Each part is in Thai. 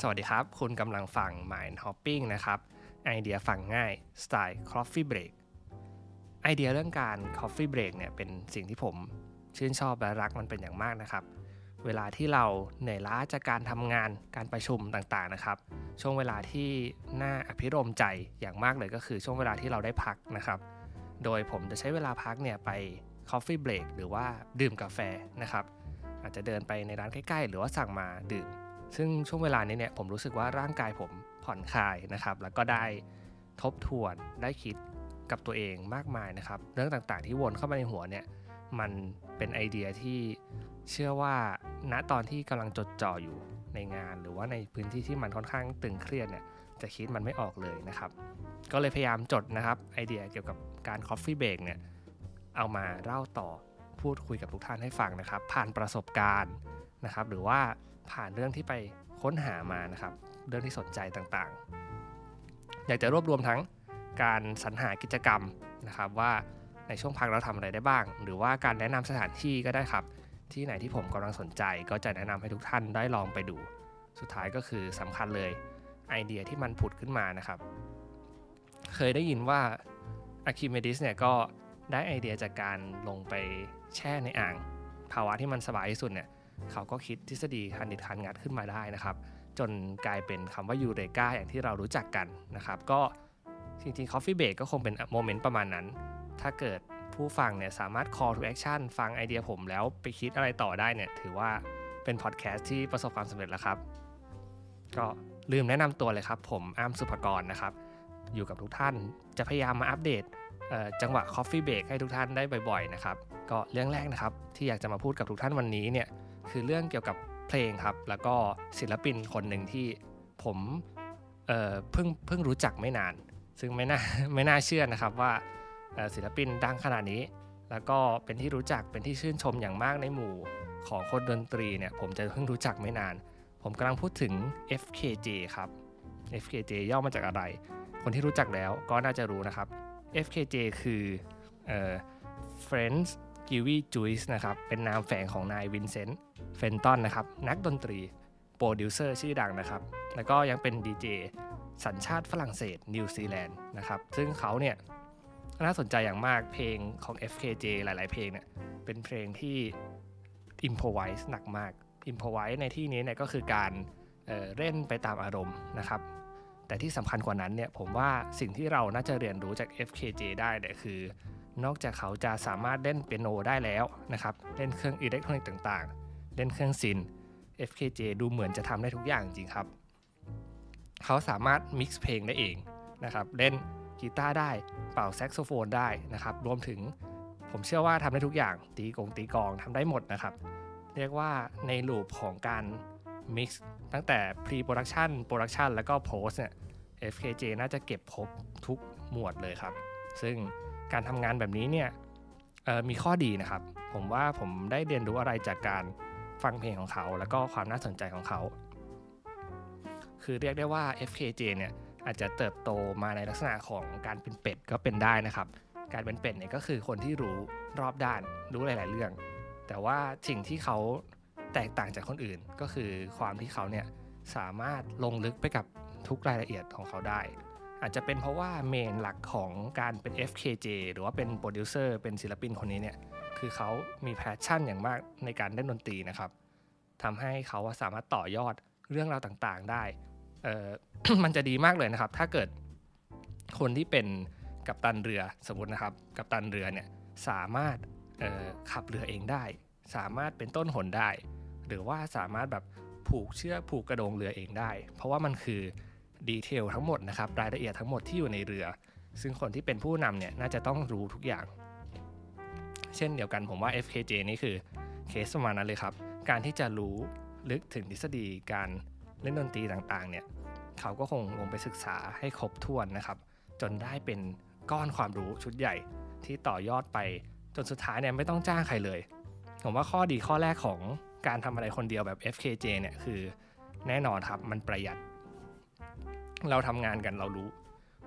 สวัสดีครับ คุณกำลังฟัง Mind Hopping นะครับ ไอเดียฟังง่าย สไตล์ Coffee Break ไอเดียเรื่องการ Coffee Break เนี่ยเป็นสิ่งที่ผมชื่นชอบและรักมันเป็นอย่างมากนะครับ เวลาที่เราเหนื่อยล้าจากการทำงานการประชุมต่างๆนะครับ ช่วงเวลาที่น่าอภิรมใจอย่างมากเลยก็คือช่วงเวลาที่เราได้พักนะครับ โดยผมจะใช้เวลาพักเนี่ยไป Coffee Break หรือว่าดื่มกาแฟนะครับ อาจจะเดินไปในร้านใกล้ๆ หรือว่าสั่งมาดื่ม ซึ่งช่วงเวลานี้เนี่ยผมรู้สึกว่าร่างกายผมผ่อนคลายนะครับ แล้วก็ได้ทบทวนได้คิดกับตัวเองมากมายนะครับ เรื่องต่างๆที่วนเข้ามาในหัวเนี่ยมันเป็นไอเดียที่เชื่อว่าณตอนที่กำลังจดจ่ออยู่ในงาน หรือว่าในพื้นที่ที่มันค่อนข้างตึงเครียดเนี่ยจะคิดมันไม่ออกเลยนะครับ ก็เลยพยายามจดนะครับไอเดียเกี่ยวกับการ Coffee Break เนี่ยเอามาเล่าต่อพูดคุยกับทุกท่านให้ฟังนะครับ ผ่านประสบการณ์นะครับ หรือว่า ผ่านเรื่องที่ไปค้นหามานะครับ เรื่องที่สนใจต่างๆ อยากจะรวบรวมทั้งการสรรหากิจกรรมนะครับ ว่าในช่วงพักเราทำอะไรได้บ้าง หรือว่าการแนะนำสถานที่ก็ได้ครับ ที่ไหนที่ผมกำลังสนใจ ก็จะแนะนำให้ทุกท่านได้ลองไปดู สุดท้ายก็คือสำคัญเลยไอเดียที่มันผุดขึ้นมานะครับ เคยได้ยินว่าอาร์คิมิดีสเนี่ยก็ได้ไอเดียจากการลงไปแช่ในอ่าง ภาวะที่มันสบายที่สุดเนี่ย เขาก็คิดทฤษฎีคานดีดคานงัดขึ้นมาได้นะครับ จนกลายเป็นคำว่า Eureka อย่างที่เรารู้จักกันนะครับ ก็จริงๆ Coffee Break ก็คงเป็น moment ประมาณนั้น ถ้าเกิดผู้ฟังเนี่ยสามารถ call to action ฟังไอเดียผมแล้วไปคิดอะไรต่อได้เนี่ย ถือว่าเป็นพอดแคสต์ที่ประสบความสำเร็จแล้วครับ ก็ลืมแนะนำตัวเลยครับ ผมอ้ามสุภกรนะครับ อยู่กับทุกท่านจะพยายามมาอัปเดตจังหวะ Coffee Break ให้ทุกท่านได้บ่อยๆนะครับ ก็เรื่องแรกนะครับที่อยากจะมาพูดกับทุกท่านวันนี้เนี่ย คือเรื่องเกี่ยวกับเพลงครับ แล้วก็ศิลปินคนหนึ่งที่ผมเพิ่งเพิ่งรู้จักไม่นาน ซึ่งไม่น่าไม่น่าเชื่อนะครับว่าศิลปินดังขนาดนี้ แล้วก็เป็นที่รู้จักเป็นที่ชื่นชมอย่างมากในหมู่ของคนดนตรีเนี่ยผมจะเพิ่งรู้จักไม่นาน ผมกำลังพูดถึง FKJ ครับ FKJ ย่อมาจากอะไร คนที่รู้จักแล้วก็น่าจะรู้นะครับ FKJ คือ Friends g i v y Juice นะครับเป็นนามแฝงของนายวินเซนต์เฟนตันนะครับนักดนตรีโปรดิวเซอร์ชื่อดังนะครับ แล้วก็ยังเป็นดีเจสัญชาติฝรั่งเศสนิวซีแลนด์นะครับซึ่งเขาเนี่ยน่าสนใจอย่างมากเพลงของ FKJ หลาย ๆ เพลงเนี่ยเป็นเพลงที่ improvise หนักมาก improvise ในที่นี้เนี่ยก็คือการเล่นไปตามอารมณ์นะครับ แต่ที่สำคัญกว่านั้นเนี่ยผมว่าสิ่งที่เราน่าจะเรียนรู้จาก FKJ ได้เนี่ยคือนอกจากเขาจะสามารถเล่นเปียโนได้แล้วนะครับเล่นเครื่องอิเล็กทรอนิกส์ต่างๆ เล่นเครื่อง synth FKJ ดูเหมือนจะทำได้ทุกอย่างจริงครับ เขาสามารถมิกซ์เพลงได้เองนะครับเล่นกีตาร์ได้เป่าแซกโซโฟนได้นะครับรวมถึงผมเชื่อว่าทำได้ทุกอย่างตีกงตีกองทำได้หมดนะครับ เรียกว่าในลูปของการมิกซ์ ตั้งแต่ pre-production production แล้วก็ post เนี่ย FKJ น่าจะเก็บครบทุกหมวดเลยครับ ซึ่งการทำงานแบบนี้เนี่ยมีข้อดีนะครับ ผมว่าผมได้เรียนรู้อะไรจากการฟังเพลงของเขา แล้วก็ความน่าสนใจของเขา คือเรียกได้ว่า FKJ เนี่ยอาจจะเติบโตมาในลักษณะของการเป็นเป็ดก็เป็นได้นะครับ การเป็นเป็ดเนี่ยก็คือคนที่รู้รอบด้านรู้หลาย ๆ เรื่อง แต่ว่าสิ่งที่เขา แตกต่างจากคนอื่น ก็คือความที่เขาเนี่ยสามารถลงลึกไปกับทุกรายละเอียดของเขาได้ อาจจะเป็นเพราะว่าเมนหลักของการเป็น FKJ หรือว่าเป็นโปรดิวเซอร์เป็นศิลปินคนนี้เนี่ยคือเขามี passion อย่างมากในการเล่นดนตรีนะครับทำให้เขาสามารถต่อยอดเรื่องราวต่างๆได้เออมันจะดีมากเลยนะครับ ถ้าเกิดคนที่เป็นกัปตันเรือสมมตินะครับ กัปตันเรือเนี่ยสามารถขับเรือเองได้ สามารถเป็นต้นหนได้ หรือว่าสามารถแบบผูกเชือกผูกกระโดงเรือเองได้ เพราะว่ามันคือ detail ทั้งหมดนะครับรายละเอียดทั้งหมดที่อยู่ในเรือ ซึ่งคนที่เป็นผู้นำเนี่ยน่าจะต้องรู้ทุกอย่าง เช่นเดียวกันผมว่า FKJ นี่คือเคสประมาณนั้นเลยครับ การที่จะรู้ลึกถึงทฤษฎีการเล่นดนตรีต่างๆเนี่ยเขาก็คงลงไปศึกษาให้ครบถ้วนนะครับ จนได้เป็นก้อนความรู้ชุดใหญ่ที่ต่อยอดไปจนสุดท้ายเนี่ยไม่ต้องจ้างใครเลย ผมว่าข้อดีข้อแรกของ การทำอะไรคนเดียวแบบ FKJ เนี่ยคือแน่นอนครับมันประหยัด เราทำงานกันเรารู้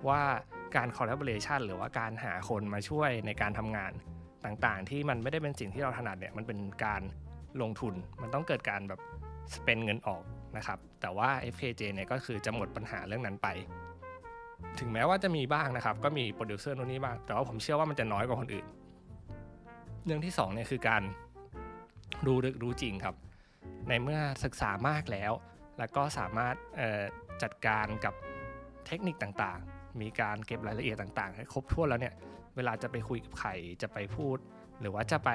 ว่าการคอลลาบอร์เรชันหรือว่าการหาคนมาช่วยในการทำงานต่างๆ ที่มันไม่ได้เป็นสิ่งที่เราถนัดเนี่ยมันเป็นการลงทุน มันต้องเกิดการแบบสเปนเงินออกนะครับ แต่ว่า FKJ เนี่ยก็คือจะหมดปัญหาเรื่องนั้นไป ถึงแม้ว่าจะมีบ้างนะครับ ก็มีโปรดิวเซอร์นู่นนี่บ้าง แต่ว่าผมเชื่อว่ามันจะน้อยกว่าคนอื่น เรื่องที่2เนี่ยคือการ รู้ลึกรู้จริงครับ ในเมื่อศึกษามากแล้ว แล้วก็สามารถจัดการกับเทคนิคต่างๆ มีการเก็บรายละเอียดต่างๆให้ครบถ้วนแล้วเนี่ย เวลาจะไปคุยกับใครจะไปพูด หรือว่าจะไป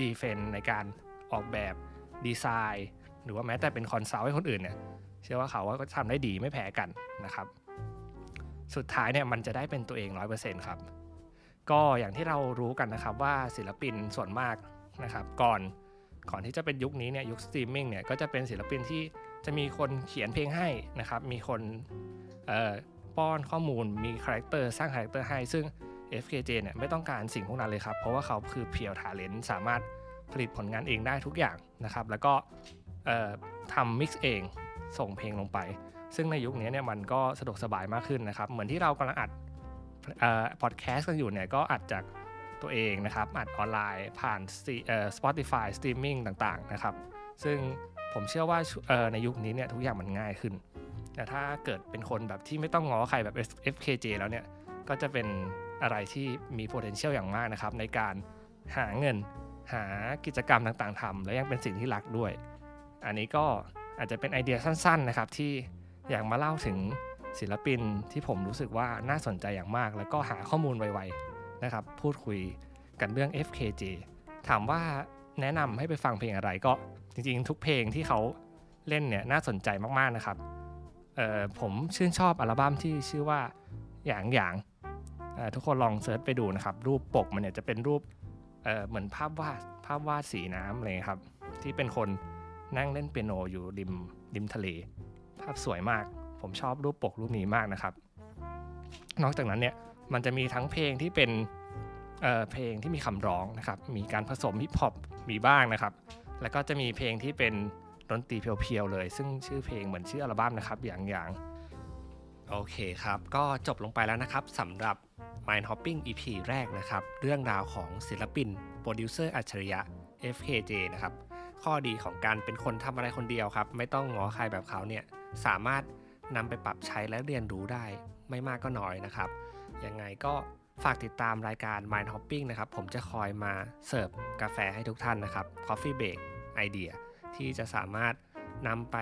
ดีเฟนในการออกแบบดีไซน์ หรือว่าแม้แต่เป็นคอนซัลท์ให้คนอื่นเนี่ยเชื่อว่าเขาก็ทำได้ดีไม่แพ้กันนะครับ สุดท้ายเนี่ยมันจะได้เป็นตัวเอง 100%ครับ ก็อย่างที่เรารู้กันนะครับว่าศิลปินส่วนมากนะครับ ก่อน ก่อนที่จะเป็นยุคนี้เนี่ยยุคสตรีมมิ่งเนี่ยก็จะเป็นศิลปินที่จะมีคนเขียนเพลงให้นะครับ มีคนป้อนข้อมูลมี character สร้าง character ให้ ซึ่ง FKJ เนี่ยไม่ต้องการสิ่งพวกนั้นเลยครับ เพราะว่าเขาคือ pure talent สามารถผลิตผลงานเองได้ทุกอย่างนะครับ แล้วก็ทำ mix เองส่งเพลงลงไป ซึ่งในยุคนี้เนี่ยมันก็สะดวกสบายมากขึ้นนะครับ เหมือนที่เรากำลังอัดพอดแคสต์กันอยู่เนี่ยก็อัดจาก ตัวเองนะครับ อัดออนไลน์ผ่าน Spotify streaming ต่างๆนะครับ ซึ่งผมเชื่อว่าในยุคนี้เนี่ยทุกอย่างมันง่ายขึ้น แต่ถ้าเกิดเป็นคนแบบที่ไม่ต้องง้อใครแบบ FKJ แล้วเนี่ย ก็จะเป็นอะไรที่มี potential อย่างมากนะครับ ในการหาเงินหากิจกรรมต่างๆทำและยังเป็นสิ่งที่รักด้วย อันนี้ก็อาจจะเป็นไอเดียสั้นๆนะครับที่อยากมาเล่าถึงศิลปินที่ผมรู้สึกว่าน่าสนใจอย่างมาก แล้วก็หาข้อมูลไวๆ นะครับ พูดคุยกันเรื่อง FKJ ถามว่าแนะนำให้ไปฟังเพลงอะไรก็จริงๆ ทุกเพลงที่เขาเล่นเนี่ยน่าสนใจมากๆนะครับผมชื่นชอบอัลบั้มที่ชื่อว่าอย่างอย่างทุกคนลองเซิร์ชไปดูนะครับ รูปปกมันเนี่ยจะเป็นรูปเเหมือนภาพวาดภาพวาดสีน้ำอะไรครับ ที่เป็นคนนั่งเล่นเปียโนอยู่ริมริมทะเล ภาพสวยมาก ผมชอบรูปปกรูปนี้มากนะครับ นอกจากนั้นเนี่ย มันจะมีทั้งเพลงที่เป็นเเพลงที่มีคำร้องนะครับ มีการผสมฮิปฮอปมีบ้างนะครับ แล้วก็จะมีเพลงที่เป็นดนตรีเพียวๆเลย ซึ่งชื่อเพลงเหมือนชื่ออัลบั้มนะครับ อย่างอย่างโอเคครับ ก็จบลงไปแล้วนะครับสำหรับ Mind Hopping EP แรกนะครับ เรื่องราวของศิลปิน โปรดิวเซอร์อัจฉริยะ FKJ นะครับ ข้อดีของการเป็นคนทำอะไรคนเดียวครับ ไม่ต้องง้อใครแบบเขาเนี่ย สามารถนำไปปรับใช้และเรียนรู้ได้ ไม่มากก็น้อยนะครับ ยังไงก็ฝากติดตามรายการ Mind Hopping นะครับ ผมจะคอยมาเสิร์ฟกาแฟให้ทุกท่านนะครับ Coffee Break ไอเดียที่จะสามารถนำไป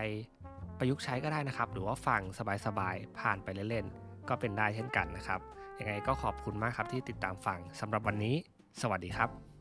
ประยุกต์ใช้ก็ได้นะครับ หรือว่าฟังสบายๆ ผ่านไปเล่นๆ ก็เป็นได้เช่นกันนะครับ ยังไงก็ขอบคุณมากครับที่ติดตามฟังสำหรับวันนี้ สวัสดีครับ